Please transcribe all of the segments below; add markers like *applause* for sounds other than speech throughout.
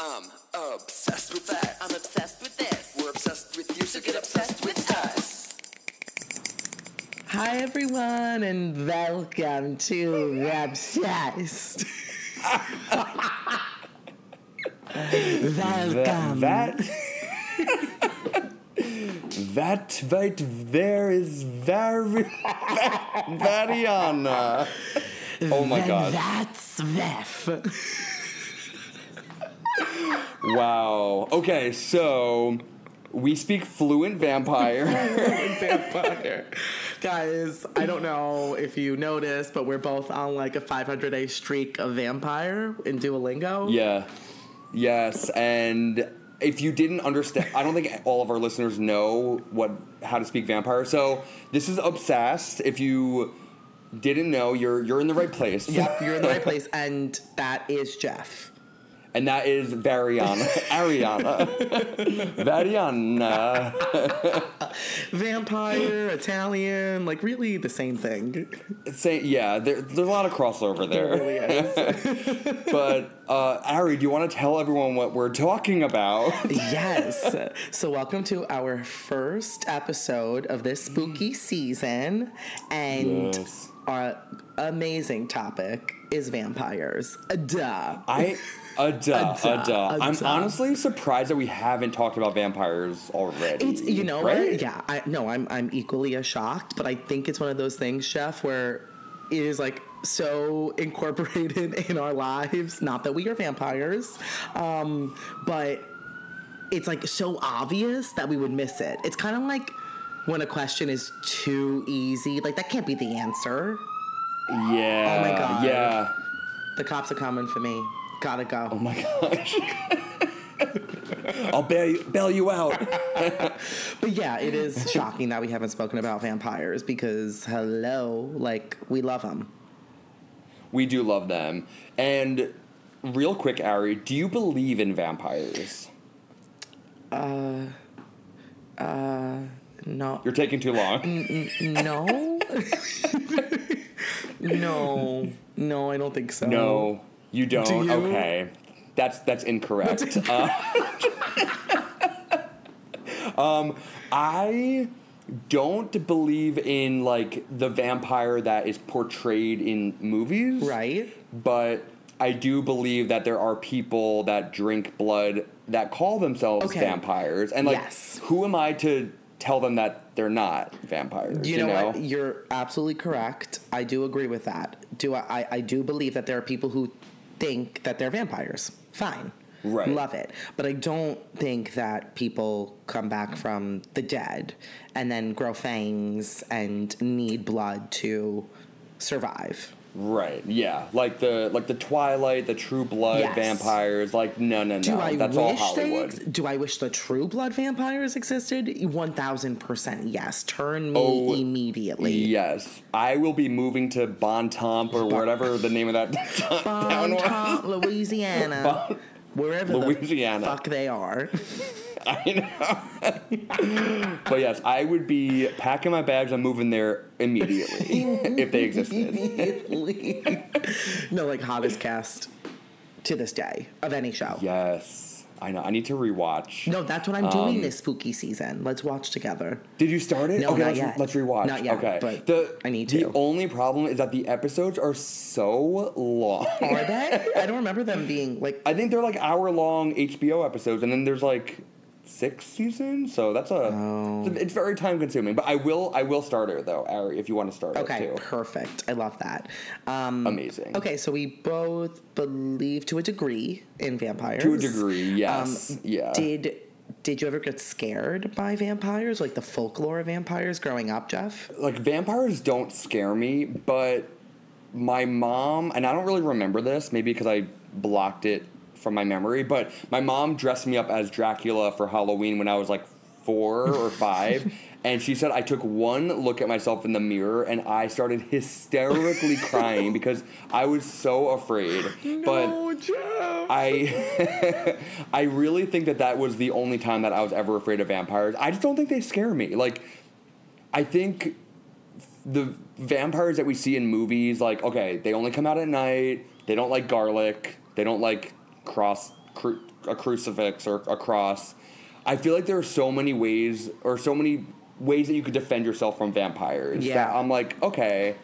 I'm obsessed with that. I'm obsessed with this. We're obsessed with you, so get obsessed with us. Hi, everyone, and welcome to Obsassed. welcome. That that right there is very Variana. Uh, oh my Then god! That's Vef. Wow. Okay, so we speak fluent vampire. *laughs* Vampire. *laughs* Guys, I don't know if you noticed, but we're both on like a 500 day streak of vampire in Duolingo. yeah. Yes, and if you didn't understand, I don't think all of our listeners know what how to speak vampire. So this is Obsassed. If you didn't know, you're you're in the right place. Yep, you're in the right *laughs* place, and that is Jeff. And that is Variana. *laughs* Ariana. Variana. Vampire, Italian, like really the same thing. Say, yeah, there, there's a lot of crossover There there. really is. *laughs* But, uh, Ari, do you want to tell everyone what we're talking about? *laughs* yes. So, welcome to our first episode of this spooky season. And Yes. Our amazing topic is vampires. Duh. I, a duh, A duh, a duh. a I'm duh. honestly surprised that we haven't talked about vampires already. It's you know right? what? Yeah, I no, I'm I'm equally as shocked, but I think it's one of those things, Jeff, where it is like so incorporated *laughs* in our lives. Not that we are vampires, um, but it's like so obvious that we would miss it. It's kind of like when a question is too easy, like that can't be the answer. Yeah. Oh my God. Yeah. The cops are coming for me. Gotta go. Oh my gosh. *laughs* I'll bail you, bail you out. *laughs* But yeah, it is shocking that we haven't spoken about vampires because hello, like we love them. We do love them. And real quick, Ari, do you believe in vampires? Uh, uh, No, You're taking too long. no, no, no. I don't think so. No, you don't. Do you? Okay, that's that's incorrect. *laughs* Uh, *laughs* um, I don't believe in like the vampire that is portrayed in movies, Right? But I do believe that there are people that drink blood that call themselves Okay. vampires, and like, Yes. who am I to tell them that they're not vampires? You, know, what? You're absolutely correct. I do agree with that. Do I, I? I do believe that there are people who think that they're vampires. Fine. Right. Love it. But I don't think that people come back from the dead and then grow fangs and need blood to survive. Right. Yeah. Like the like the Twilight, the True Blood Yes. vampires. Like no, no, no. Do I That's all wish they Hollywood. ex- do I wish the true blood vampires existed? One thousand percent yes. Turn me Oh, immediately. Yes, I will be moving to Bon Temps or whatever the name of that *laughs* town was. Louisiana. *laughs* Bon- Wherever Louisiana. the fuck they are. *laughs* I know. but yes, I would be packing my bags and moving there immediately *laughs* if they existed. Immediately. no, like hottest cast to this day of any show. Yes, I know. I need to rewatch. No, that's what I'm doing um, this spooky season. Let's watch together. Did you start it? No, okay, not let's, yet. let's rewatch. Not yet, okay, but the, I need to. The only problem is that the episodes are so long. *laughs* Are they? I don't remember them being like. I think they're like hour long HBO episodes, and then there's like six seasons. So that's a Oh. it's, it's very time consuming. But I will I will start it though, Ari, if you want to start Okay, it too. perfect. I love that. Um, Amazing. Okay, so we both believe to a degree in vampires. To a degree, yes. Um, yeah. Did Did you ever get scared by vampires, like the folklore of vampires growing up, Jeff? like vampires don't scare me, but my mom and I don't really remember this, maybe because I blocked it from my memory, but my mom dressed me up as Dracula for Halloween when I was like four or *laughs* five. And she said I took one look at myself in the mirror and I started hysterically *laughs* crying because I was so afraid. but Jeff. I *laughs* I really think that that was the only time that I was ever afraid of vampires. I just don't think they scare me. Like I think the vampires that we see in movies like okay, they only come out at night. They don't like garlic. They don't like cross cru- a crucifix or a cross. I feel like there are so many ways or so many ways that you could defend yourself from vampires. Yeah. That I'm like, okay,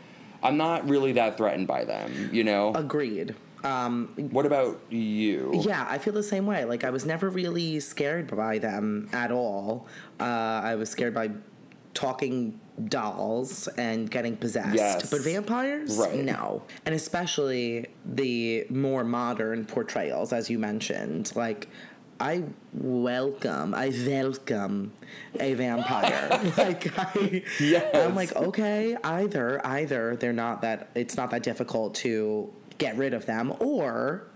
I'm not really that threatened by them, you know? Agreed. Um, what about you? Yeah, I feel the same way. Like I was never really scared by them at all. Uh, I was scared by talking dolls and getting possessed. Yes. But vampires? Right. No. And especially the more modern portrayals, as you mentioned. Like I welcome, I welcome a vampire. *laughs* *laughs* like I, Yes. I'm like, okay, either, either they're not that, it's not that difficult to get rid of them, or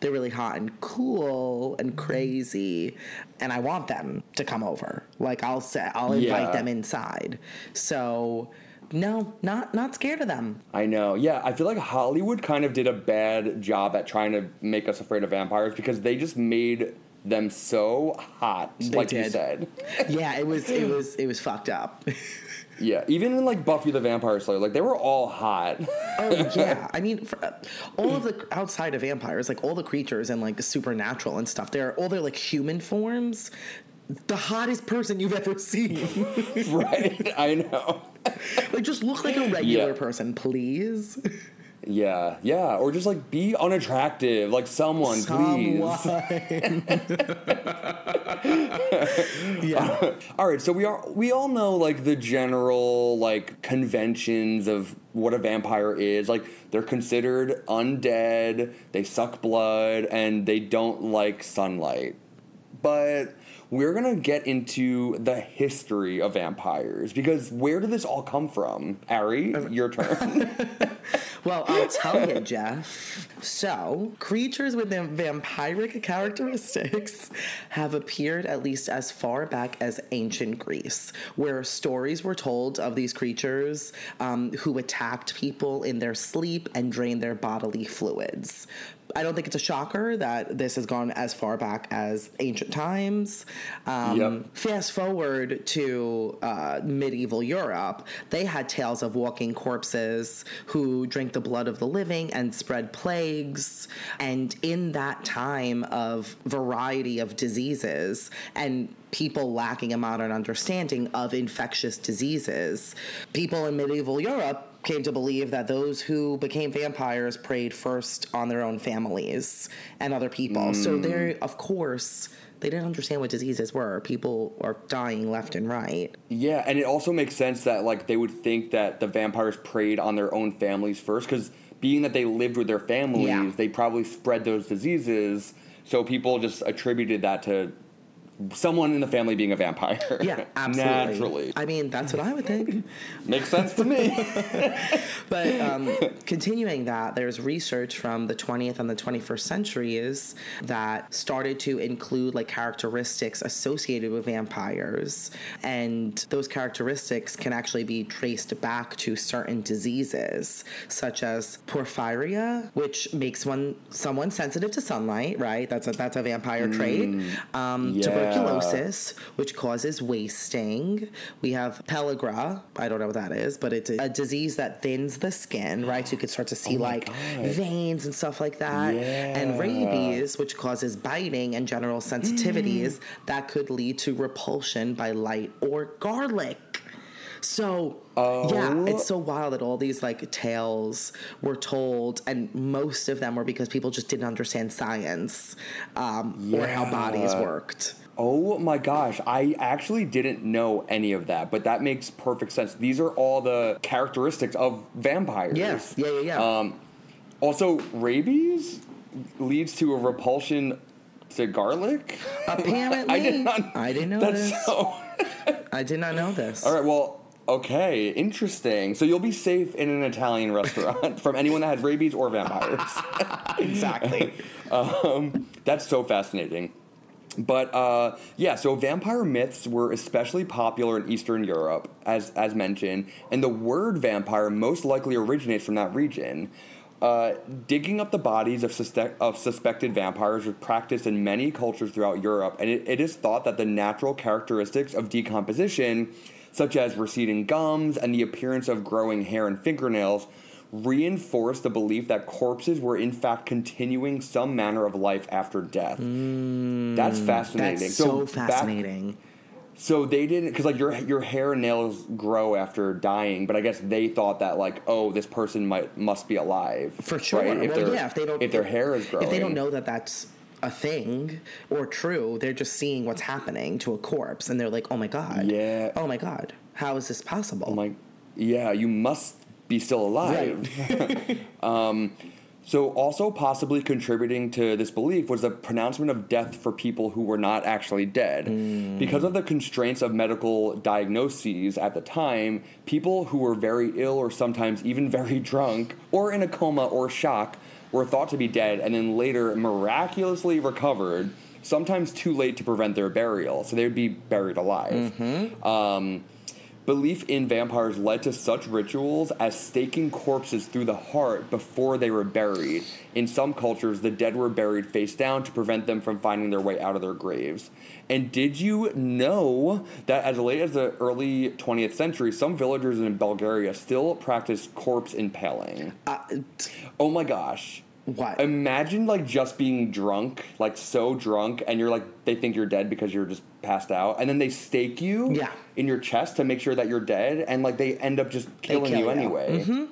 they're really hot and cool and mm-hmm. crazy, and I want them to come over. Like I'll say, I'll invite Yeah. them inside. So, no, not not scared of them. I know. Yeah, I feel like Hollywood kind of did a bad job at trying to make us afraid of vampires because they just made them so hot, like you said. *laughs* Yeah, it was it was it was fucked up. *laughs* Yeah, even in like Buffy the Vampire Slayer, like they were all hot. Oh *laughs* yeah, I mean, for, uh, all of the outside of vampires, like all the creatures and like the supernatural and stuff, they're all their like human forms. The hottest person you've ever seen. right? I know. like, just look like a regular Yeah. person, please. Yeah, yeah, or just like be unattractive, like someone, Someone. please. *laughs* yeah. *laughs* All right, so we are we all know like the general like conventions of what a vampire is. Like they're considered undead, they suck blood, and they don't like sunlight. But we're gonna get into the history of vampires because where did this all come from? Ari, your turn. *laughs* Well, I'll tell you, Jeff. So, creatures with vampiric characteristics have appeared at least as far back as ancient Greece, where stories were told of these creatures um, who attacked people in their sleep and drained their bodily fluids. I don't think it's a shocker that this has gone as far back as ancient times. Um, Yep. Fast forward to uh, medieval Europe, they had tales of walking corpses who drank the blood of the living and spread plagues. And in that time of variety of diseases and people lacking a modern understanding of infectious diseases, people in medieval Europe came to believe that those who became vampires preyed first on their own families and other people. So hmm. they, of course, they didn't understand what diseases were. People are dying left and right. Yeah, and it also makes sense that like they would think that the vampires preyed on their own families first because being that they lived with their families, Yeah. they probably spread those diseases. So people just attributed that to someone in the family being a vampire. Yeah, *laughs* absolutely. Naturally. I mean, that's what I would think. *laughs* Makes sense to me. *laughs* But um, continuing that, there's research from the 20th and the 21st centuries that started to include like characteristics associated with vampires, and those characteristics can actually be traced back to certain diseases, such as porphyria, which makes one someone sensitive to sunlight. Right, that's a that's a vampire trait. Um, yeah. Tuberculosis, which causes wasting. We have pellagra. I don't know what that is, but it's a, a disease that thins the skin, right? So you could start to see like veins and stuff like that. And rabies, which causes biting and general sensitivities that could lead to repulsion by light or garlic. So yeah, Oh. it's so wild that all these like tales were told, and most of them were because people just didn't understand science um, or how bodies worked. Oh my gosh, I actually didn't know any of that, but that makes perfect sense. These are all the characteristics of vampires. Yes, yeah, yeah, yeah. Um, also, rabies leads to a repulsion to garlic. Apparently, *laughs* I did not. I didn't know That's this. so. *laughs* I did not know this. All right. Well, okay, interesting. So you'll be safe in an Italian restaurant from anyone that has rabies or vampires. *laughs* exactly. um, that's so fascinating. But uh, yeah, so vampire myths were especially popular in Eastern Europe, as as mentioned, and the word vampire most likely originates from that region. Uh, digging up the bodies of, suspect, of suspected vampires was practiced in many cultures throughout Europe, and it, it is thought that the natural characteristics of decomposition, such as receding gums and the appearance of growing hair and fingernails, reinforced the belief that corpses were in fact continuing some manner of life after death. that's fascinating. Mm, That's so, back- fascinating. so they didn't because like your your hair and nails grow after dying, but I guess they thought that like oh this person might must be alive For sure. right? If well, yeah, if they don't, if their hair is growing, if they don't know that that's a thing or true, they're just seeing what's happening to a corpse, and they're like, "Oh my god, Yeah. oh my god, how is this possible?" I'm like, yeah, you must be still alive. *laughs* *laughs* um, so, also possibly contributing to this belief was the pronouncement of death for people who were not actually dead. Because of the constraints of medical diagnoses at the time, people who were very ill or sometimes even very drunk or in a coma or shock were thought to be dead and then later miraculously recovered, sometimes too late to prevent their burial. So they would be buried alive. Um, Belief in vampires led to such rituals as staking corpses through the heart before they were buried. In some cultures, the dead were buried face down to prevent them from finding their way out of their graves. And did you know that as late as the early 20th century, some villagers in Bulgaria still practiced corpse impaling? Uh, t- Oh my gosh. what? Imagine like just being drunk, like so drunk, and you're like they think you're dead because you're just passed out, and then they stake you Yeah. in your chest to make sure that you're dead, and like they end up just killing kill you you. anyway.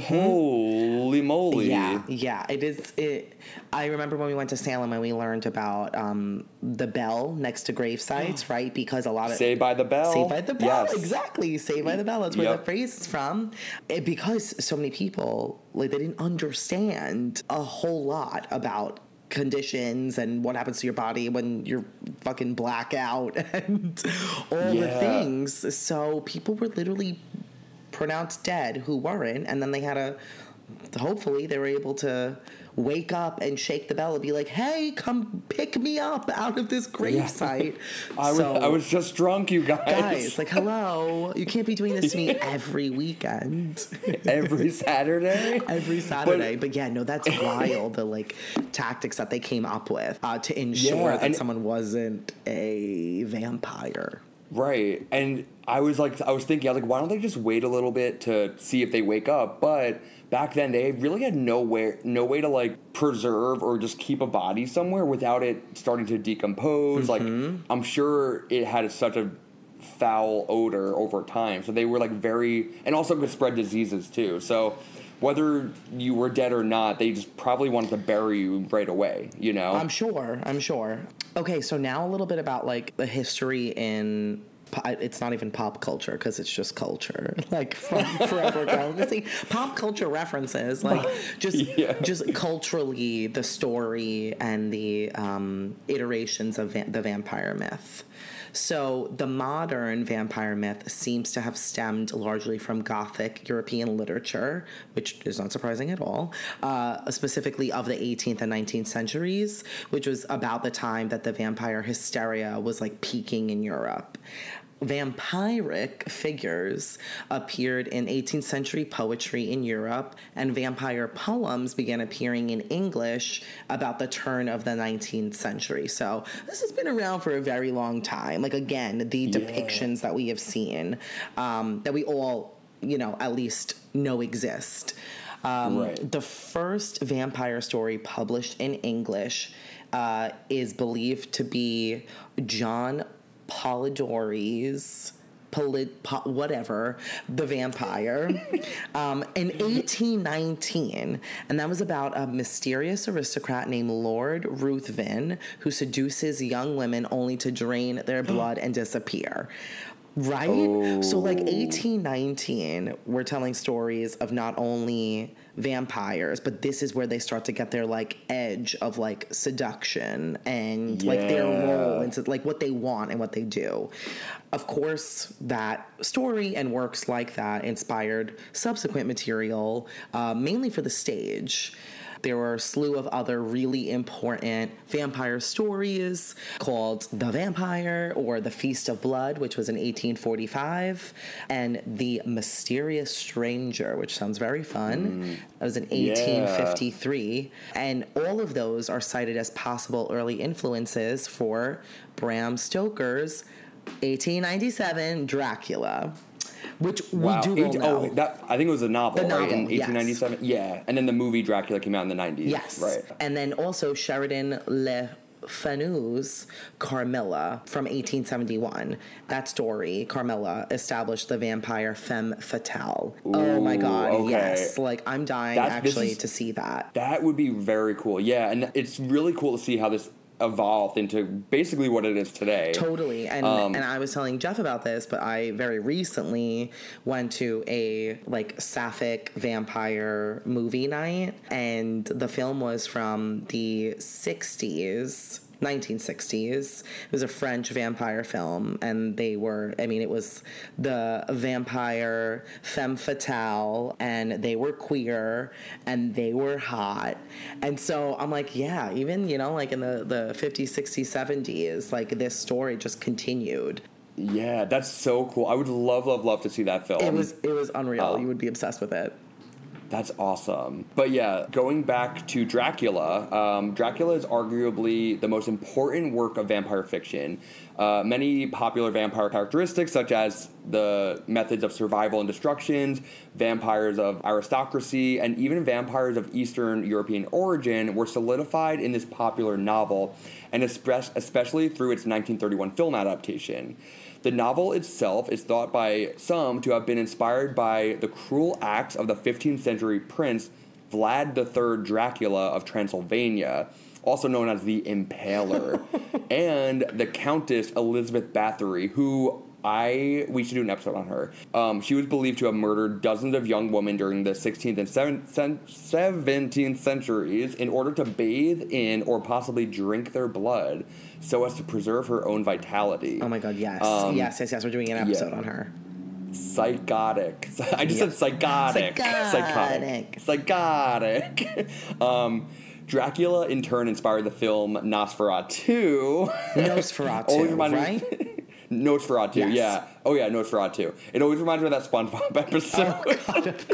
Holy moly! yeah, yeah, it is. It. I remember when we went to Salem and we learned about um, the bell next to grave *gasps* sites, right? Because a lot of Saved by the bell. Saved by the Bell, Yes. exactly. Saved by the Bell. That's where Yep. the phrase is from. It, because so many people like they didn't understand a whole lot about conditions and what happens to your body when you're fucking blackout *laughs* and all the things. So people were literally pronounced dead who weren't, and then they had a. Hopefully, they were able to wake up and shake the bell and be like, "Hey, come pick me up out of this grave site." *laughs* I was I was just drunk, you guys. guys like *laughs* hello you can't be doing this to me *laughs* every weekend every Saturday. every saturday but, yeah no that's wild the like tactics that they came up with uh, to ensure Yeah, that someone wasn't a vampire Right. And I was like, I was thinking, I was like, why don't they just wait a little bit to see if they wake up? But back then, they really had no way, no way to like preserve or just keep a body somewhere without it starting to decompose. Like, mm-hmm. I'm sure it had such a foul odor over time. So they were like very, and also could spread diseases too. So whether you were dead or not, they just probably wanted to bury you right away, you know? i'm sure i'm sure okay so now a little bit about like the history in it's not even pop culture because it's just culture. *laughs* Like from forever ago. *laughs* Like pop culture references like just *laughs* Yeah. just culturally the story and the um, iterations of va- the vampire myth so the modern vampire myth seems to have stemmed largely from Gothic European literature, which is not surprising at all, uh, specifically of the 18th and 19th centuries, which was about the time that the vampire hysteria was like peaking in Europe. Vampiric figures appeared in 18th century poetry in Europe, and vampire poems began appearing in English about the turn of the 19th century. So this has been around for a very long time. Like, again, the depictions that we have seen um, that we all, you know, at least know exist. Um, Right. The first vampire story published in English uh, is believed to be John Polidori's. Poly, po, whatever, the vampire, *laughs* um, in 1819, and that was about a mysterious aristocrat named Lord Ruthven who seduces young women only to drain their *gasps* blood and disappear. Right? So, like 1819, we're telling stories of not only vampires, but this is where they start to get their like edge of like seduction and like their Yeah. role into like what they want and what they do. Of course, that story and works like that inspired subsequent material, uh, mainly for the stage. There were a slew of other really important vampire stories called The Vampire or The Feast of Blood, which was in 1845, and The Mysterious Stranger, which sounds very fun. Mm. That was in 1853. And all of those are cited as possible early influences for Bram Stoker's 1897 Dracula. Which Wow. we do all oh, know. oh, that I think it was a novel, The right? In novel, yes. 1897. Yeah, and then the movie Dracula came out in the 90s. Yes. Right. And then also Sheridan Le Fanu's Carmilla from 1871. That story, Carmilla, established the vampire femme fatale. oh my god, okay. yes. Like I'm dying That's- actually is- to see that. That would be very cool. Yeah, and it's really cool to see how this evolved into basically what it is today. Totally. And Um, and I was telling Jeff about this, but I very recently went to a like sapphic vampire movie night and the film was from the 60s. 1960s. It was a French vampire film, and they were, I mean, it was the vampire femme fatale, and they were queer, and they were hot. And so I'm like, yeah, even, you know, like in the, the 50s, 60s, 70s, like this story just continued. Yeah, that's so cool. I would love, love, love to see that film. It was it was unreal. Oh. you would be obsessed with it. That's awesome. But yeah, going back to Dracula, um, Dracula is arguably the most important work of vampire fiction. Uh, many popular vampire characteristics, such as the methods of survival and destructions, vampires of aristocracy, and even vampires of Eastern European origin, were solidified in this popular novel, and especially through its 1931 film adaptation. The novel itself is thought by some to have been inspired by the cruel acts of the 15th century prince Vlad III Dracula of Transylvania, also known as the Impaler, *laughs* and the Countess Elizabeth Bathory, who I we should do an episode on her. Um, she was believed to have murdered dozens of young women during the 16th and 17th centuries in order to bathe in or possibly drink their blood so as to preserve her own vitality. Oh my god, yes. Um, yes, yes, yes. We're doing an episode yeah. on her. psychotic. *laughs* I just Yeah. said psychotic. Psychotic. Psychotic. Psychotic. *laughs* um, Dracula, in turn, inspired the film Nosferatu. Nosferatu, *laughs* Always reminded me- right? Nosferatu, Yes. yeah. Oh yeah, Nosferatu. It always reminds me of that SpongeBob *laughs* episode.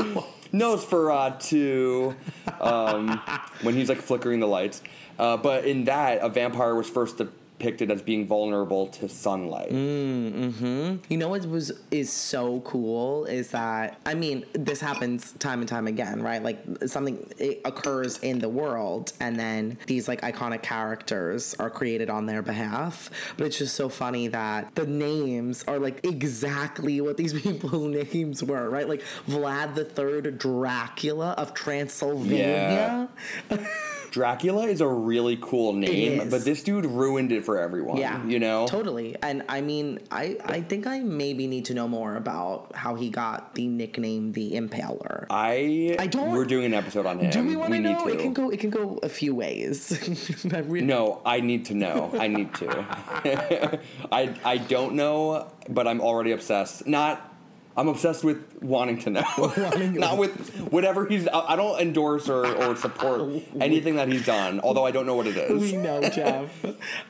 Oh, *laughs* Nosferatu. Um, when he's like flickering the lights. Uh, but in that, a vampire was first depicted as being vulnerable to sunlight. Mm hmm. You know what was is so cool is that I mean this happens time and time again, right? Like something it occurs in the world, and then these like iconic characters are created on their behalf. But it's just so funny that the names are like exactly what these *laughs* people's names were, right? Like Vlad the Third Dracula of Transylvania. *laughs* Dracula is a really cool name, but this dude ruined it for everyone. Yeah, you know. totally. And I mean, I I think I maybe need to know more about how he got the nickname the Impaler. I I don't- We're doing an episode on him. Do we want to know? It can go. It can go a few ways. *laughs* I really- No, I need to know. I need to. *laughs* I I don't know, but I'm already obsessed. Not. I'm obsessed with wanting to know, not with whatever he's. I don't endorse or, or *laughs* support anything that he's done. Although I don't know what it is. We know, Jeff.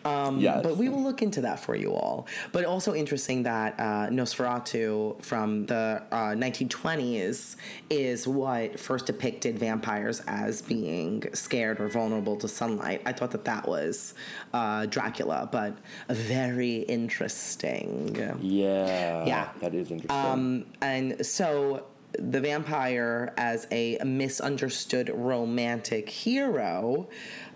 Um, Yes. But we will look into that for you all. But also interesting that uh, Nosferatu from the uh, 1920s is what first depicted vampires as being scared or vulnerable to sunlight. I thought that that was uh, Dracula, but very interesting. Yeah. Yeah. That is interesting. Um, Um, and so the vampire, as a misunderstood romantic hero,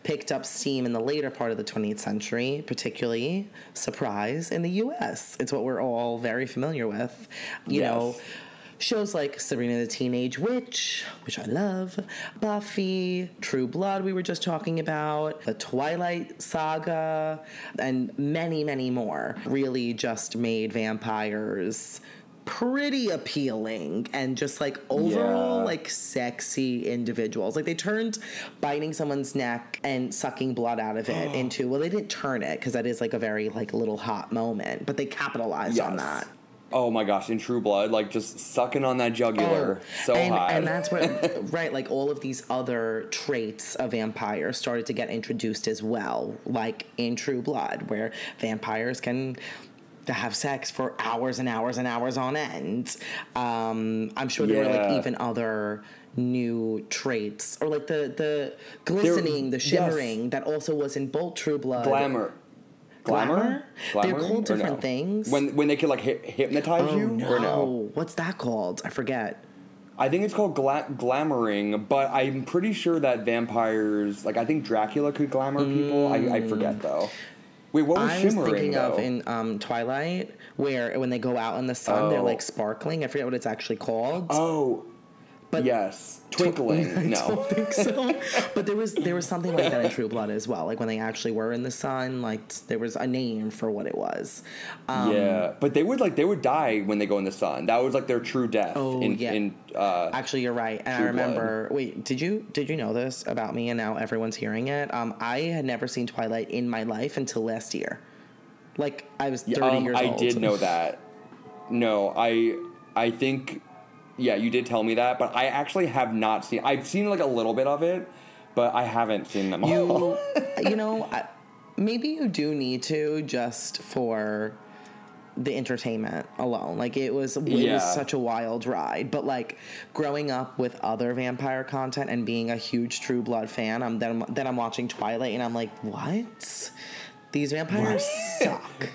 picked up steam in the later part of the 20th century, particularly, surprise, in the US. It's what we're all very familiar with. You know, Shows like Sabrina the Teenage Witch, which I love, Buffy, True Blood, we were just talking about, the Twilight Saga, and many, many more really just made vampires pretty appealing and just like overall Yeah. like sexy individuals. Like they turned biting someone's neck and sucking blood out of it *gasps* into well they didn't turn it because that is like a very like little hot moment, but they capitalized on that. Oh my gosh, in True Blood, like just sucking on that jugular oh, so Oh, and, hard. and that's what *laughs* right like all of these other traits of vampires started to get introduced as well like in true blood where vampires can have sex for hours and hours and hours on end um, i'm sure there were like even other new traits or like the the glistening the yes. shimmering that also was in bolt true blood glamour. Glamour? They're called different no? things. When when they could like hy- hypnotize oh you no. or no? What's that called? I forget. I think it's called gla- glamoring, but I'm pretty sure that vampires, like I think Dracula could glamour people. I, I forget though. Wait, what was I was thinking though? of in um, Twilight, where when they go out in the sun, they're Oh. like sparkling. I forget what it's actually called. oh, But- yes, twinkling. *laughs* I no, don't think so. *laughs* but there was there was something like that in True Blood as well. Like when they actually were in the sun, like there was a name for what it was. Um, yeah, but they would like they would die when they go in the sun. That was like their true death. Oh, in, yeah. in uh, Actually, you're right, and I True remember. Wait, did you did you know this about me? And now everyone's hearing it. Um, I had never seen Twilight in my life until last year. Like I was thirty um, years I old. I did know *laughs* that. No, I I think yeah, you did tell me that, but I actually have not seen. I've seen like a little bit of it, but I haven't seen them all. You, *laughs* *laughs* you know, maybe you do need to just for the entertainment alone. Like it was, it Yeah. was such a wild ride. But like growing up with other vampire content and being a huge True Blood fan, I'm then then I'm watching Twilight and I'm like, what? These vampires suck.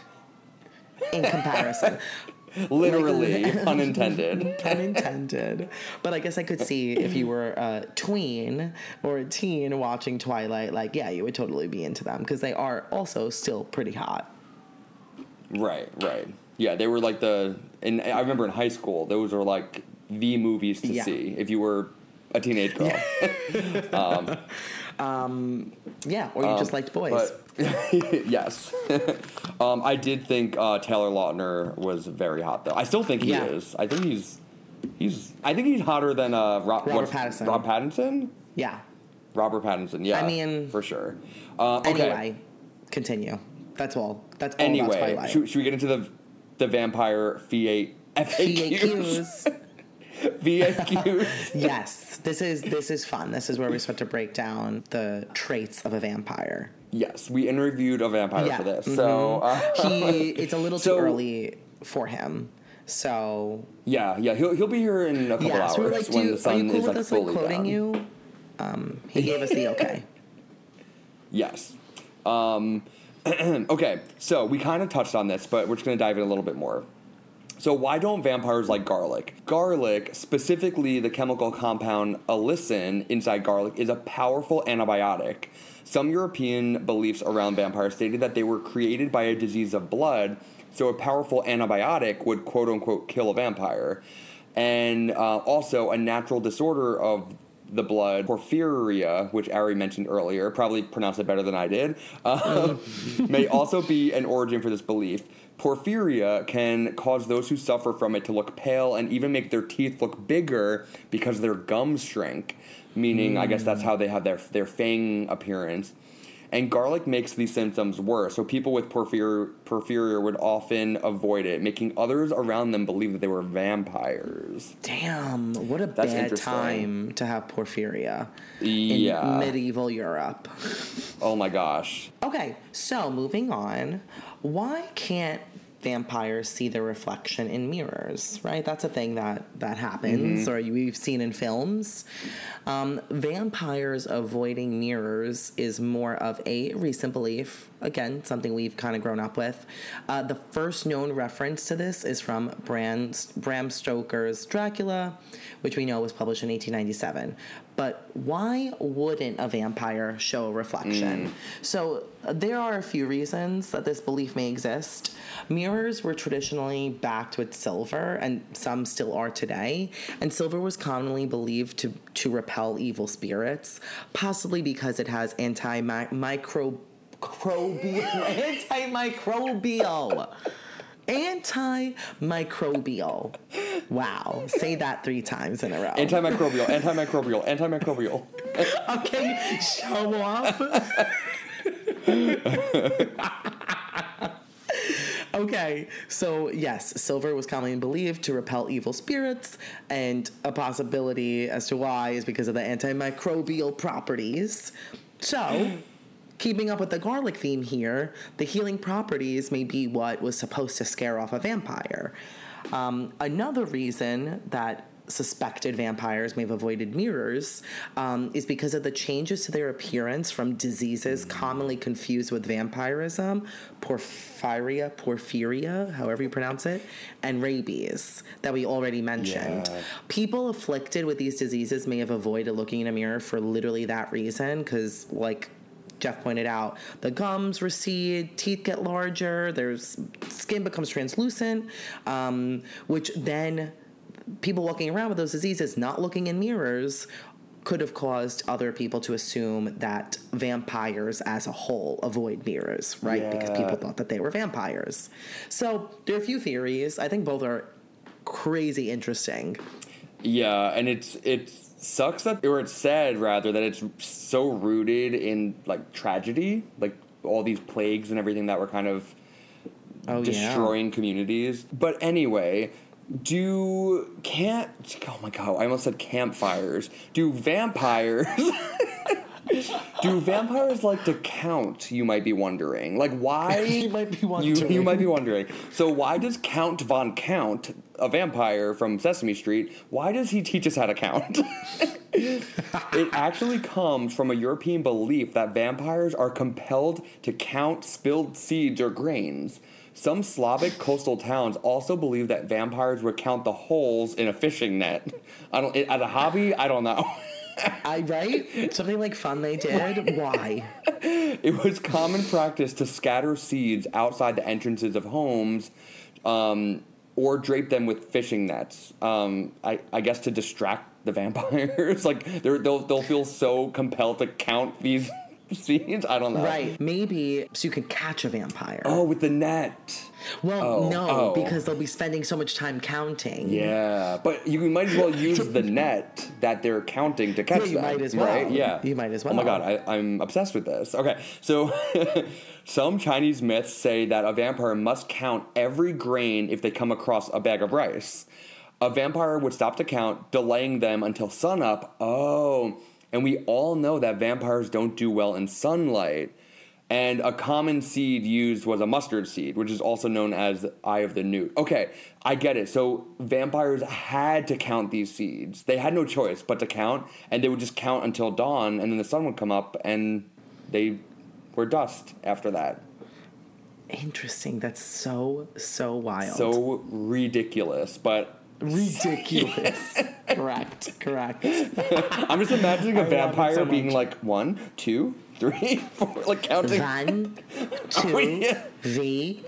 In comparison, *laughs* Literally, unintended. *laughs* unintended. But I guess I could see if you were a tween or a teen watching Twilight, like, yeah, you would totally be into them because they are also still pretty hot. Right, right. Yeah, they were like the. And I remember in high school, those were like the movies to Yeah. see if you were a teenage girl. *laughs* *laughs* Yeah, or you just liked boys. Um, But *laughs* yes, *laughs* um, I did think uh, Taylor Lautner was very hot, though. I still think he Yeah. is. I think he's he's. I think he's hotter than uh, Rob, Robert Pattinson. Rob Pattinson. yeah. Robert Pattinson. Yeah, I mean- for sure. Uh, okay. Anyway, continue. That's all. That's all Anyway, should, should we get into the the vampire FA FAQs? FAQs. FAQs. yes, this is this is fun. This is where we start to break down the traits of a vampire. Yes, we interviewed a vampire Yeah, for this, mhm. so uh, He it's a *laughs* little So- too early for him. So yeah, yeah, he'll he'll be here in a couple yeah, hours so we like, when the sun you cool is like us like fully quoting down. you? Um, he gave us the *laughs* okay. Yes. Um, *clears throat* okay, so we kind of touched on this, but we're just going to dive in a little bit more. So, why don't vampires like garlic? Garlic, specifically the chemical compound allicin inside garlic, is a powerful antibiotic. Some European beliefs around vampires stated that they were created by a disease of blood, so a powerful antibiotic would quote unquote kill a vampire. And uh, also, a natural disorder of the blood, porphyria, which Ari mentioned earlier, probably pronounced it better than I did, *laughs* um, may also be an origin for this belief. Porphyria can cause those who suffer from it to look pale and even make their teeth look bigger because their gums shrink. Meaning, I guess that's hmm. how they have their their fang appearance. And garlic makes these symptoms worse. So people with porphyria, porphyria would often avoid it, making others around them believe that they were vampires. Damn, what a That's bad time to have porphyria Yeah. in medieval Europe. Oh my gosh. Okay, so moving on. Why can't vampires see their reflection in mirrors? Right, that's a thing that that happens, Mm-hmm. or you- we've seen in films. Um, vampires avoiding mirrors is more of a recent belief. Again, something we've kind of grown up with. Uh, the first known reference to this is from Bram, Bram Stoker's Dracula, which we know was published in 1897. But why wouldn't a vampire show a reflection? So uh, there are a few reasons that this belief may exist. Mirrors were traditionally backed with silver, and some still are today. And silver was commonly believed to, to repel evil spirits, possibly because it has *laughs* antimicrobial. antimicrobial, antimicrobial. Wow, say that three times in a row. Antimicrobial, antimicrobial, antimicrobial. *laughs* Okay, show off. *laughs* okay, so yes, silver was commonly believed to repel evil spirits, and a possibility as to why is because of the antimicrobial properties. So, keeping up with the garlic theme here, the healing properties may be what was supposed to scare off a vampire. Um, another reason that suspected vampires may have avoided mirrors um, is because of the changes to their appearance from diseases commonly confused with vampirism, porphyria, porphyria, however you pronounce it, and rabies that we already mentioned. Yeah. People afflicted with these diseases may have avoided looking in a mirror for literally that reason, because, like, Jeff pointed out, the gums recede, teeth get larger, there's skin becomes translucent, um, which then people walking around with those diseases not looking in mirrors could have caused other people to assume that vampires as a whole avoid mirrors, right? Because people thought that they were vampires. So there are a few theories. I think both are crazy interesting. Yeah, and it's it sucks that or it's sad rather that it's so rooted in like tragedy, like all these plagues and everything that were kind of Oh destroying communities. But anyway, do can't oh my god, I almost said campfires. Do vampires *laughs* Do vampires like to count? You might be wondering. Like, why? *laughs* You might be You, wondering. you might be wondering. So, why does Count Von Count, a vampire from Sesame Street, why does he teach us how to count? *laughs* it actually comes from a European belief that vampires are compelled to count spilled seeds or grains. Some Slavic coastal towns also believe that vampires would count the holes in a fishing net. I don't. As a hobby, I don't know. I right? Something like fun they did. Why? *laughs* It was common practice to scatter seeds outside the entrances of homes um, or drape them with fishing nets. Um, I, I guess to distract the *laughs* vampires. like they'll, they'll feel so compelled to count these *laughs* seeds. I don't know. Right. Maybe so you can catch a vampire. Oh, with the net. well, oh, no, oh. because they'll be spending so much time counting. Yeah, but you might as well *laughs* use the net that they're counting to catch Yeah, you them, might as right? well. Yeah, You might as well. Oh my god, I, I'm obsessed with this. Okay, so *laughs* some Chinese myths say that a vampire must count every grain if they come across a bag of rice. A vampire would stop to count, delaying them until sunup. Oh, and we all know that vampires don't do well in sunlight. And a common seed used was a mustard seed, which is also known as eye of the newt. Okay, I get it. So vampires had to count these seeds. They had no choice but to count, and they would just count until dawn, and then the sun would come up, and they were dust after that. Interesting. That's so so wild. So ridiculous, but ridiculous. *laughs* correct. Correct. I'm just imagining a I vampire so being like one, two, three, *laughs* four, like counting. Van, *laughs* two, Oh, yeah. V.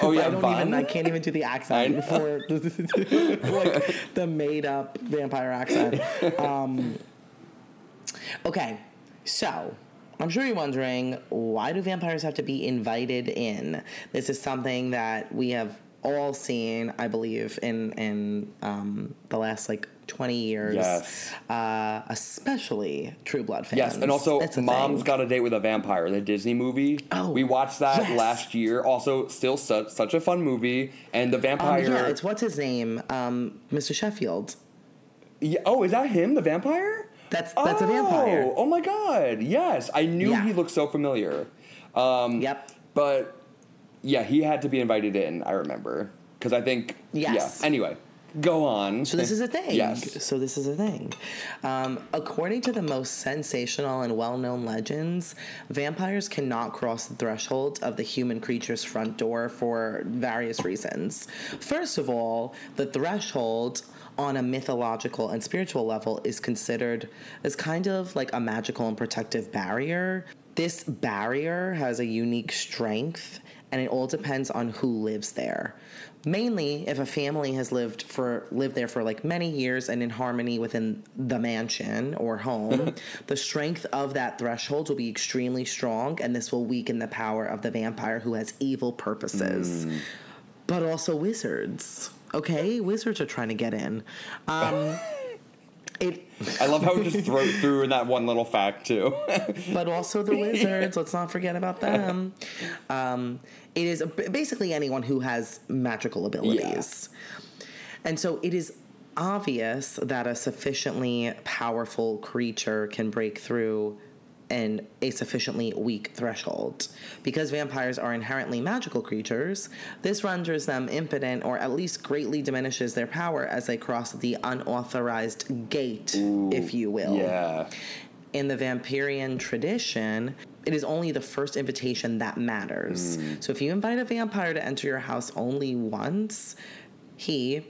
Oh yeah, I don't Van? even. I can't even do the accent know. for like the made up vampire accent. Um, okay, so I'm sure you're wondering why do vampires have to be invited in? This is something that we have all seen, I believe, in in um, the last like 20 years. Yes. Uh, especially True Blood fans. Yes, and also Mom's thing. Got a Date with a Vampire, the Disney movie. Oh, we watched that yes. last year. Also, still such such a fun movie. And the Um, vampire. yeah, it's what's his name, um, Mr. Sheffield. Yeah, oh, is that him, the vampire? That's that's a vampire. Oh, oh my god! Yes, I knew Yeah. he looked so familiar. Um, Yep. But yeah, he had to be invited in. I remember because I think. Yes. Yeah. Anyway, go on. So this is a thing. Yes. So this is a thing. Um, according to the most sensational and well-known legends, vampires cannot cross the threshold of the human creature's front door for various reasons. First of all, the threshold on a mythological and spiritual level is considered as kind of like a magical and protective barrier. This barrier has a unique strength and it all depends on who lives there. Mainly, if a family has lived for lived there for like many years and in harmony within the mansion or home, the strength of that threshold will be extremely strong, and this will weaken the power of the vampire who has evil purposes. But also wizards. Okay, wizards are trying to get in. Um, *laughs* it I love how we just throw *laughs* threw in that one little fact too. but also the *laughs* wizards. Let's not forget about them. Um, it is basically anyone who has magical abilities. And so it is obvious that a sufficiently powerful creature can break through and a sufficiently weak threshold. Because vampires are inherently magical creatures, this renders them impotent or at least greatly diminishes their power as they cross the unauthorized gate, if you will. Yeah. In the Vampirian tradition, it is only the first invitation that matters. Mm. So if you invite a vampire to enter your house only once, he,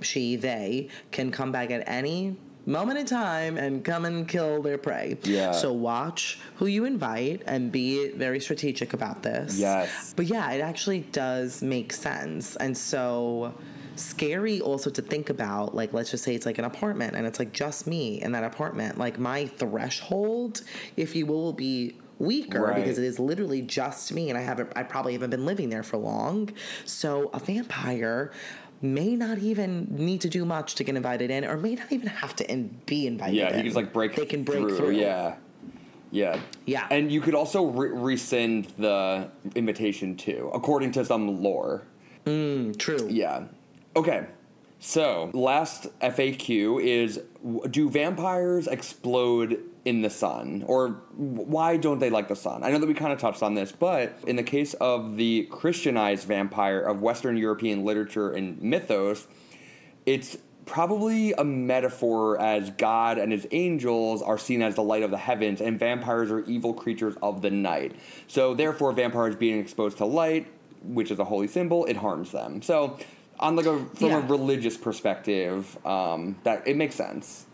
she, they can come back at any moment in time and come and kill their prey. Yeah. So watch who you invite and be very strategic about this. Yes. But yeah, it actually does make sense. And so scary also to think about like let's just say it's like an apartment and it's like just me in that apartment like my threshold if you will will be weaker Right. because it is literally just me and i haven't i probably haven't been living there for long so a vampire may not even need to do much to get invited in or may not even have to in, be invited Yeah, in. he can just like break. they can break through. through, Yeah, yeah, Yeah. And you could also re- rescind the invitation too, according to some lore. Mm, true Yeah. Okay. So last FAQ is: Do vampires explode in the sun, or why don't they like the sun? I know that we kind of touched on this, but in the case of the Christianized vampire of Western European literature and mythos, it's probably a metaphor as God and his angels are seen as the light of the heavens, and vampires are evil creatures of the night. So, therefore, vampires being exposed to light, which is a holy symbol, it harms them. So, on like a from a religious perspective, um, that it makes sense.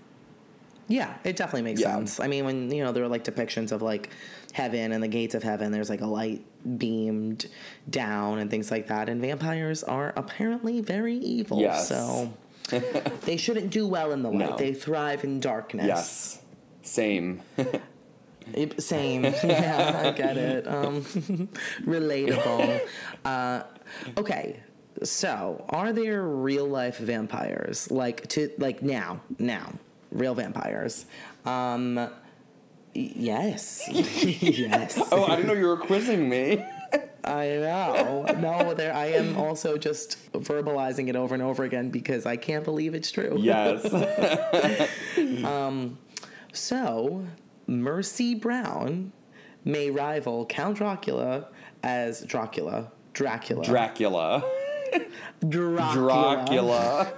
Yeah, it definitely makes Yeah. sense. I mean, when you know there are like depictions of like heaven and the gates of heaven, there's like a light beamed down and things like that. And vampires are apparently very evil, Yes. so *laughs* they shouldn't do well in the light. No. They thrive in darkness. Yes, same. *laughs* It- Same. *laughs* yeah, I get it. Um, relatable. Uh, okay, so are there real life vampires like to like now? Now, real vampires. Um, yes, *laughs* yes. *laughs* oh, I didn't know you were quizzing me. *laughs* I know. No, there. I am also just verbalizing it over and over again because I can't believe it's true. yes. So, Mercy Brown may rival Count Dracula as Dracula. Dracula. Dracula. *laughs* Dracula. Dracula.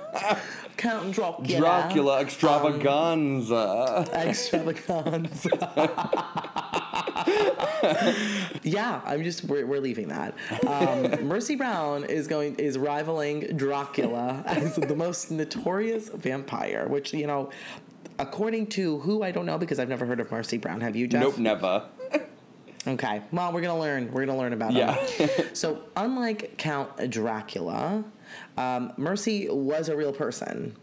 *laughs* Count Dracula. Dracula extravaganza. Extravaganza. *laughs* yeah, I'm just we're, we're leaving that. Um, Mercy Brown is going is rivaling Dracula as the most notorious vampire, which you know, according to who I don't know because I've never heard of Mercy Brown. Have you, Jeff? Nope, never. Okay. Well, we're gonna learn. We're gonna learn about Yeah. him. so, unlike Count Dracula, um, Mercy was a real person.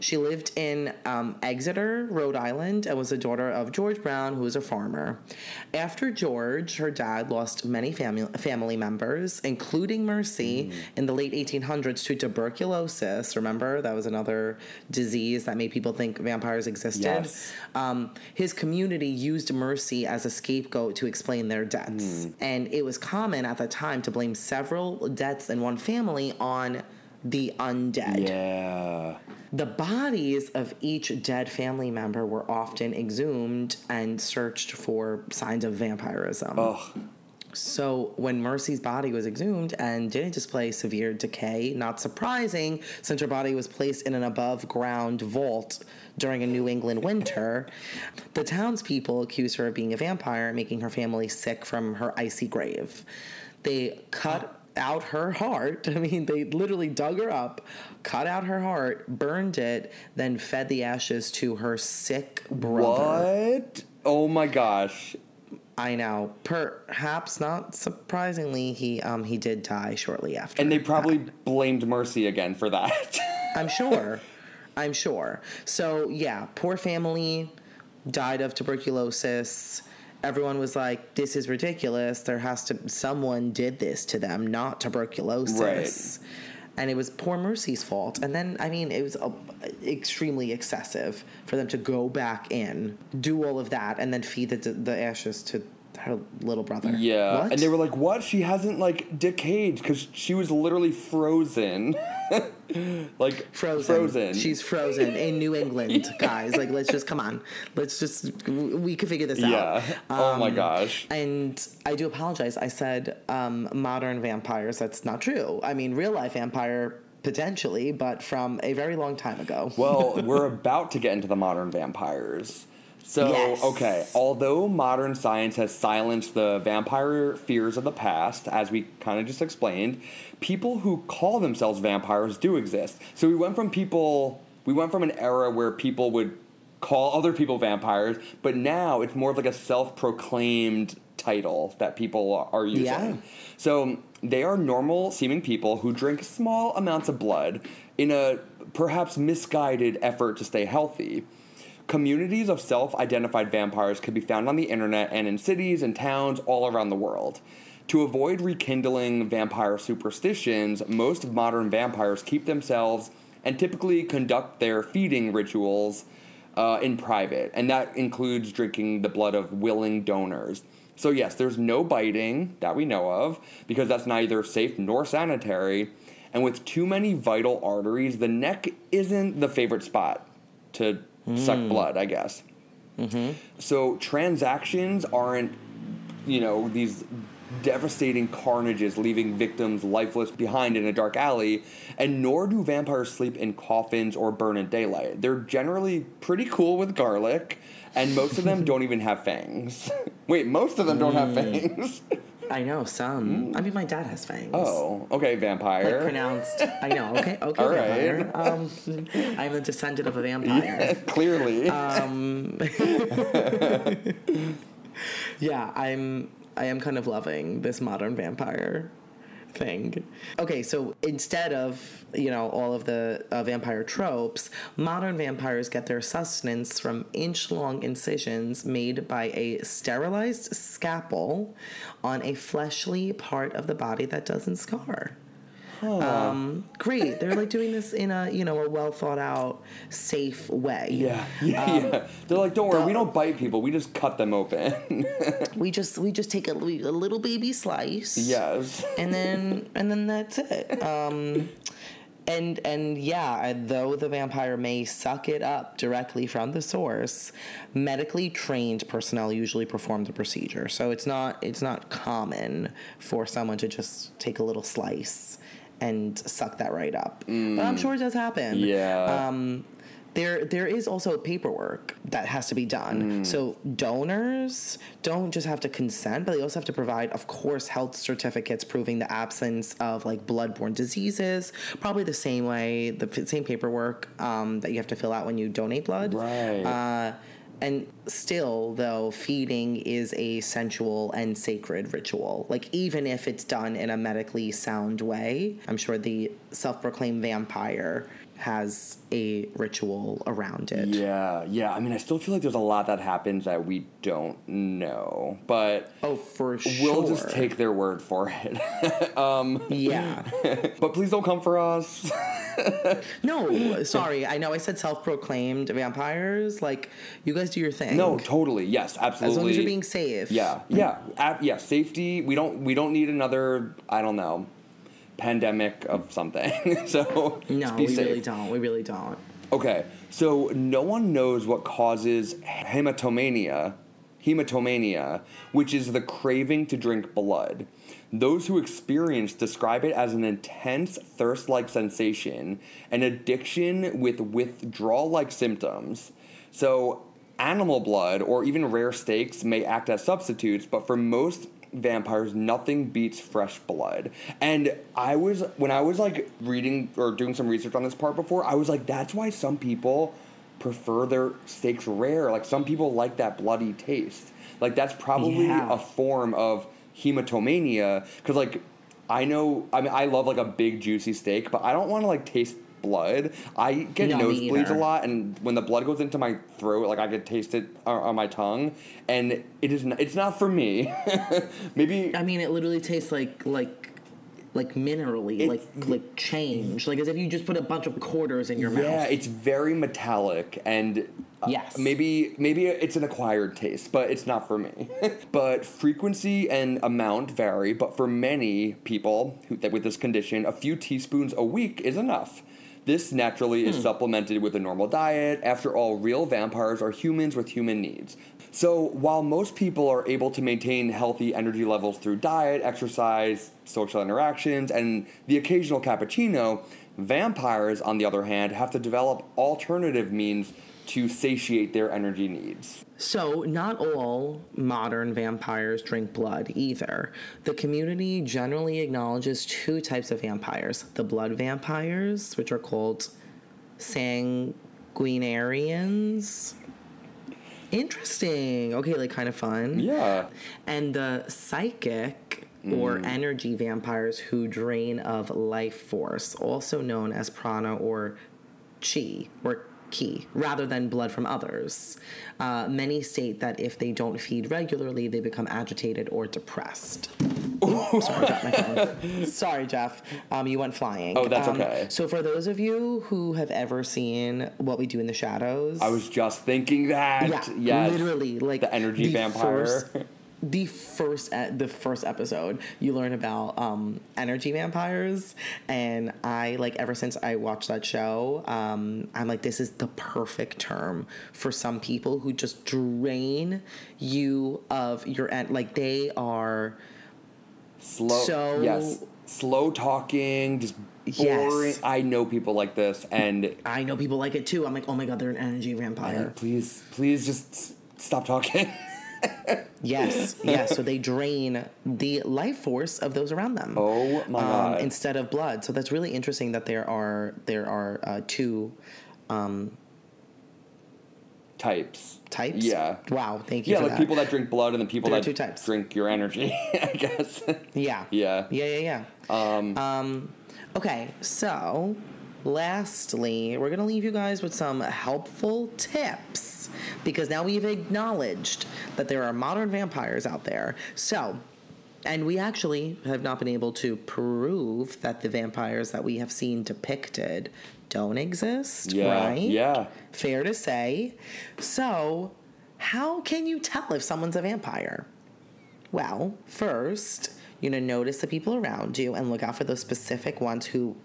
She lived in um, Exeter, Rhode Island, and was the daughter of George Brown, who was a farmer. After George, her dad lost many family family members, including Mercy, in the late 1800s to tuberculosis. Remember, that was another disease that made people think vampires existed. Yes. Um, his community used Mercy as a scapegoat to explain their deaths. And it was common at the time to blame several deaths in one family on the undead. Yeah. The bodies of each dead family member were often exhumed and searched for signs of vampirism. Ugh. So when Mercy's body was exhumed and didn't display severe decay, not surprising since her body was placed in an above ground vault during a New England winter, the townspeople accused her of being a vampire, making her family sick from her icy grave. They cut out her heart. *laughs* I mean, they literally dug her up, cut out her heart, burned it, then fed the ashes to her sick brother. What? Oh my gosh. I know. Perhaps not surprisingly, he um he did die shortly after. And they that. probably blamed Mercy again for that. *laughs* I'm sure. I'm sure. So yeah, poor family died of tuberculosis. Everyone was like, "This is ridiculous. There has to someone did this to them, not tuberculosis." And it was poor Mercy's fault. And then, I mean, it was uh, extremely excessive for them to go back in, do all of that, and then feed the, the ashes to her little brother. Yeah, What? and they were like, "What? She hasn't like decayed because she was literally frozen, *laughs* like frozen. Frozen. She's frozen in New England, *laughs* guys. Like, let's just come on. Let's just we can figure this out. yeah. oh my Um, gosh. And I do apologize. I said um, modern vampires. That's not true. I mean, real life vampire potentially, but from a very long time ago. Well, *laughs* we're about to get into the modern vampires. So, Yes. okay, although modern science has silenced the vampire fears of the past, as we kind of just explained, people who call themselves vampires do exist. So we went from people, we went from an era where people would call other people vampires, but now it's more of like a self proclaimed title that people are using. Yeah. So they are normal seeming people who drink small amounts of blood in a perhaps misguided effort to stay healthy. Communities of self identified vampires can be found on the internet and in cities and towns all around the world. To avoid rekindling vampire superstitions, most modern vampires keep themselves and typically conduct their feeding rituals uh, in private, and that includes drinking the blood of willing donors. So, yes, there's no biting that we know of because that's neither safe nor sanitary. And with too many vital arteries, the neck isn't the favorite spot to suck mm. blood, I guess. Mm-hmm. So, transactions aren't, you know, these devastating carnages leaving victims lifeless behind in a dark alley, and nor do vampires sleep in coffins or burn in daylight. They're generally pretty cool with garlic, and most of them *laughs* don't even have fangs. *laughs* Wait, most of them don't have mm. fangs. *laughs* I know some. I mean, my dad has fangs. oh, okay, vampire. Like pronounced. I know. Okay. Okay. *laughs* All right. vampire. Um, *laughs* I'm a descendant of a vampire. *laughs* Clearly. Um, yeah, I'm. I am kind of loving this modern vampire thing. Okay, so instead of you know all of the uh, vampire tropes, modern vampires get their sustenance from inch-long incisions made by a sterilized scalpel on a fleshly part of the body that doesn't scar. Um, great. They're like doing this in a you know a well thought out, safe way. yeah, yeah, yeah. They're like, don't worry, we don't bite people. We just cut them open. We just we just take a, a little baby slice. yes. And then and then that's it. Um, and and yeah, though the vampire may suck it up directly from the source, medically trained personnel usually perform the procedure. So it's not it's not common for someone to just take a little slice and suck that right up. But I'm sure it does happen. Yeah. Um, there, there is also paperwork that has to be done. So donors don't just have to consent, but they also have to provide, of course, health certificates proving the absence of like bloodborne diseases. Probably the same way, the same paperwork um, that you have to fill out when you donate blood. Right. Uh, and still, though, feeding is a sensual and sacred ritual. Like, even if it's done in a medically sound way, I'm sure the self proclaimed vampire has a ritual around it. Yeah, yeah. I mean, I still feel like there's a lot that happens that we don't know, but Oh, for sure. we'll just take their word for it. *laughs* um, Yeah. *laughs* but please don't come for us. *laughs* *laughs* No, sorry. I know I said self proclaimed vampires. Like, you guys do your thing. no, totally. Yes, absolutely. As long as you're being safe. Yeah, yeah, ab- yeah. Safety. We don't. We don't need another. I don't know. Pandemic of something. *laughs* so No, be we safe. really don't. We really don't. Okay, so no one knows what causes hematomania, hematomania, which is the craving to drink blood. Those who experience describe it as an intense thirst-like sensation, an addiction with withdrawal-like symptoms. So animal blood or even rare steaks may act as substitutes, but for most vampires nothing beats fresh blood and i was when i was like reading or doing some research on this part before i was like that's why some people prefer their steaks rare like some people like that bloody taste like that's probably Yeah. a form of hematomania because like i know i mean i love like a big juicy steak but i don't want to like taste blood. I get No, nosebleeds a lot and when the blood goes into my throat like i could taste it on, on my tongue and it is not, it's not for me. *laughs* Maybe I mean, it literally tastes like like like minerally, It- like like change, like as if you just put a bunch of quarters in your mouth. Yeah, it's very metallic and uh, Yes. maybe maybe it's an acquired taste, but it's not for me. *laughs* but frequency and amount vary, but for many people who, that with this condition, a few teaspoons a week is enough. This naturally is hmm. supplemented with a normal diet. After all, real vampires are humans with human needs. So, while most people are able to maintain healthy energy levels through diet, exercise, social interactions, and the occasional cappuccino, vampires, on the other hand, have to develop alternative means to satiate their energy needs. So, not all modern vampires drink blood either. The community generally acknowledges two types of vampires the blood vampires, which are called sanguinarians. Interesting. Okay, like kind of fun. Yeah. And the psychic or mm. energy vampires who drain of life force, also known as prana or chi or ki, rather than blood from others. Uh, many state that if they don't feed regularly, they become agitated or depressed. *laughs* Sorry, Jeff. Um, you went flying. Oh, that's Um, okay. So, for those of you who have ever seen What We Do in the Shadows, I was just thinking that. yeah, yes. literally, like the energy vampire. First, the first, e- the first episode, you learn about um, energy vampires, and I like ever since I watched that show, um, I'm like, this is the perfect term for some people who just drain you of your en- like they are. Slow. So- yes. Slow talking, just Yes. boring. I know people like this, and I know people like it too. I'm like, oh my god, they're an energy vampire. please, please just s- stop talking. *laughs* Yes, yes. So they drain the life force of those around them. Oh my um, God. Instead of blood. So that's really interesting that there are there are uh, two Types. types. Yeah. Wow. Thank you. Yeah, like that. people that drink blood and the people There that two types. drink your energy, *laughs* I guess. Yeah. Yeah. Yeah. Yeah. Yeah. Um. Okay. So, lastly, we're gonna leave you guys with some helpful tips because now we've acknowledged that there are modern vampires out there. So. And we actually have not been able to prove that the vampires that we have seen depicted don't exist, Yeah, right? yeah. Fair to say. So, how can you tell if someone's a vampire? Well, first, you know, notice the people around you and look out for those specific ones who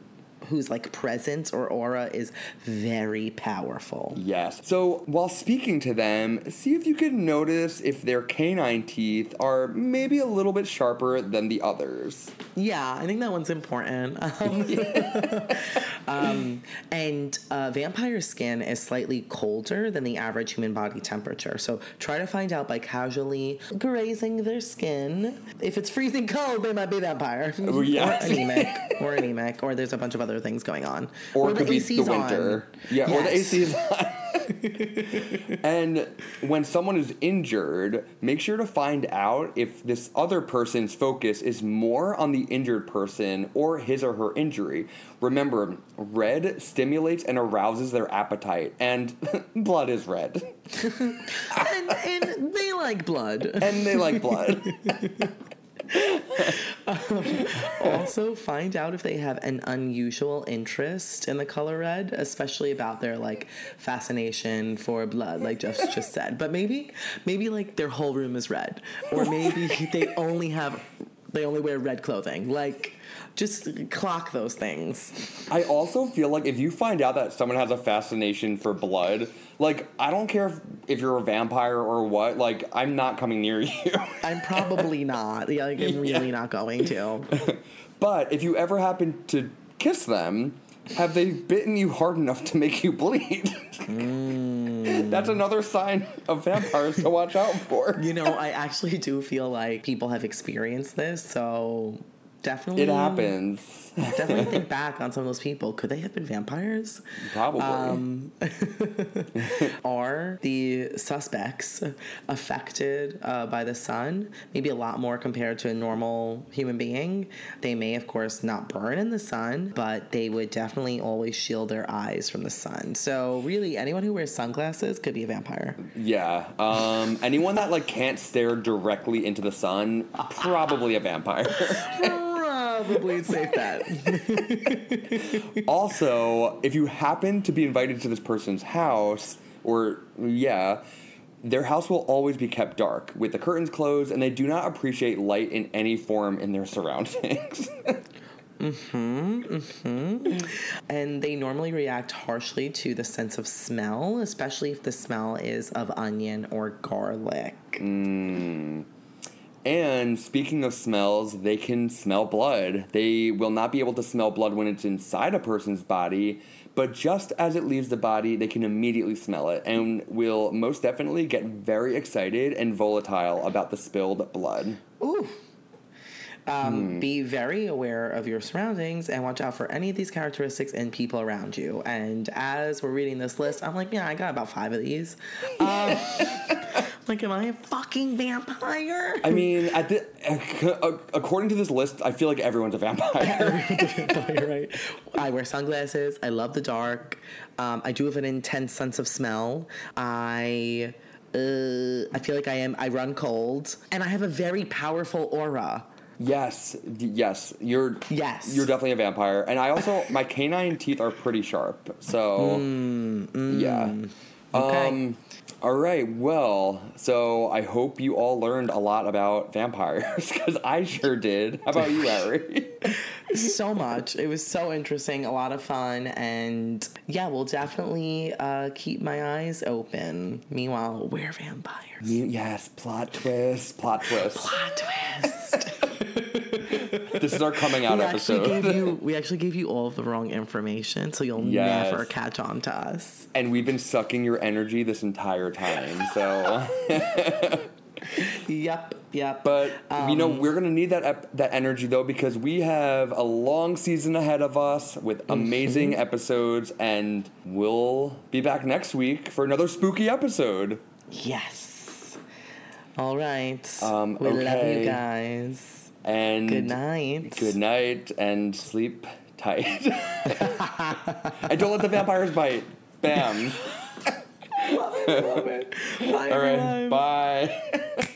whose like presence or aura is very powerful. Yes. So while speaking to them, see if you can notice if their canine teeth are maybe a little bit sharper than the others. Yeah, I think that one's important. *laughs* Um, *laughs* um, and uh, vampire skin is slightly colder than the average human body temperature. So try to find out by casually grazing their skin. If it's freezing cold, they might be vampire. Oh, yes. Or anemic. Or anemic. Or there's a bunch of other things going on. Or, it could be AC's the on. winter. Yeah, or the Yes. AC is on. *laughs* and when someone is injured, make sure to find out if this other person's focus is more on the injured person or his or her injury. Remember, red stimulates and arouses their appetite, and *laughs* blood is red. *laughs* and, and they like blood. And they like blood. *laughs* Um, also find out if they have an unusual interest in the color red especially about their like fascination for blood like jeff just said. But maybe maybe like their whole room is red. Or maybe *laughs* they only have they only wear red clothing. Like just clock those things. I also feel like if you find out that someone has a fascination for blood, like I don't care if, if you're a vampire or what, like I'm not coming near *laughs* you. i'm probably not yeah like i'm really not going to *laughs* but if you ever happen to kiss them, have they bitten you hard enough to make you bleed? Mm. *laughs* That's another sign of vampires to watch out for. you know i actually do feel like people have experienced this so definitely It happens. Definitely think back on some of those people. Could they have been vampires? Probably. Um, *laughs* Are the suspects affected uh, by the sun? Maybe a lot more compared to a normal human being. They may, of course, not burn in the sun, but they would definitely always shield their eyes from the sun. So, really, anyone who wears sunglasses could be a vampire. yeah. Um, anyone that like can't stare directly into the sun, *laughs* probably a vampire. *laughs* Probably safe bet. *laughs* Also, if you happen to be invited to this person's house, or yeah, their house will always be kept dark with the curtains closed, and they do not appreciate light in any form in their surroundings. Mm-hmm, mm-hmm. And they normally react harshly to the sense of smell, especially if the smell is of onion or garlic. And speaking of smells, they can smell blood. They will not be able to smell blood when it's inside a person's body, but just as it leaves the body, they can immediately smell it and will most definitely get very excited and volatile about the spilled blood. Ooh. Um, Be very aware of your surroundings and watch out for any of these characteristics in people around you. And as we're reading this list, I'm like, yeah, I got about five of these. Um, *laughs* like, am I a fucking vampire? I mean, at the, according to this list, I feel like everyone's a vampire. *laughs* *laughs* vampire, right? I wear sunglasses. I love the dark. Um, I do have an intense sense of smell. I. Uh, I feel like I am. I run cold, and I have a very powerful aura. Yes, d- yes, you're Yes. you're definitely a vampire. And I also my canine *laughs* teeth are pretty sharp, so yeah. Okay. Um, all right. Well, so I hope you all learned a lot about vampires *laughs* because I sure did. How about you, Larry? *laughs* so much. It was so interesting, a lot of fun, and yeah, we'll definitely uh, keep my eyes open. Meanwhile, we're vampires. yes, plot twist, plot twist. Plot twist. *laughs* This is our coming out we actually episode. gave you *laughs* we actually gave you all of the wrong information, so you'll Yes. never catch on to us. and we've been sucking your energy this entire time. So, *laughs* Yep, yep. but you know, Um, we're gonna need that ep- that energy though because we have a long season ahead of us with Mm-hmm. amazing episodes, and we'll be back next week for another spooky episode. yes. All right. Um, we love you guys. And Good night. Good night and sleep tight. *laughs* and don't let the vampires bite. Bam. *laughs* love it love Bye, All right. Bye. *laughs*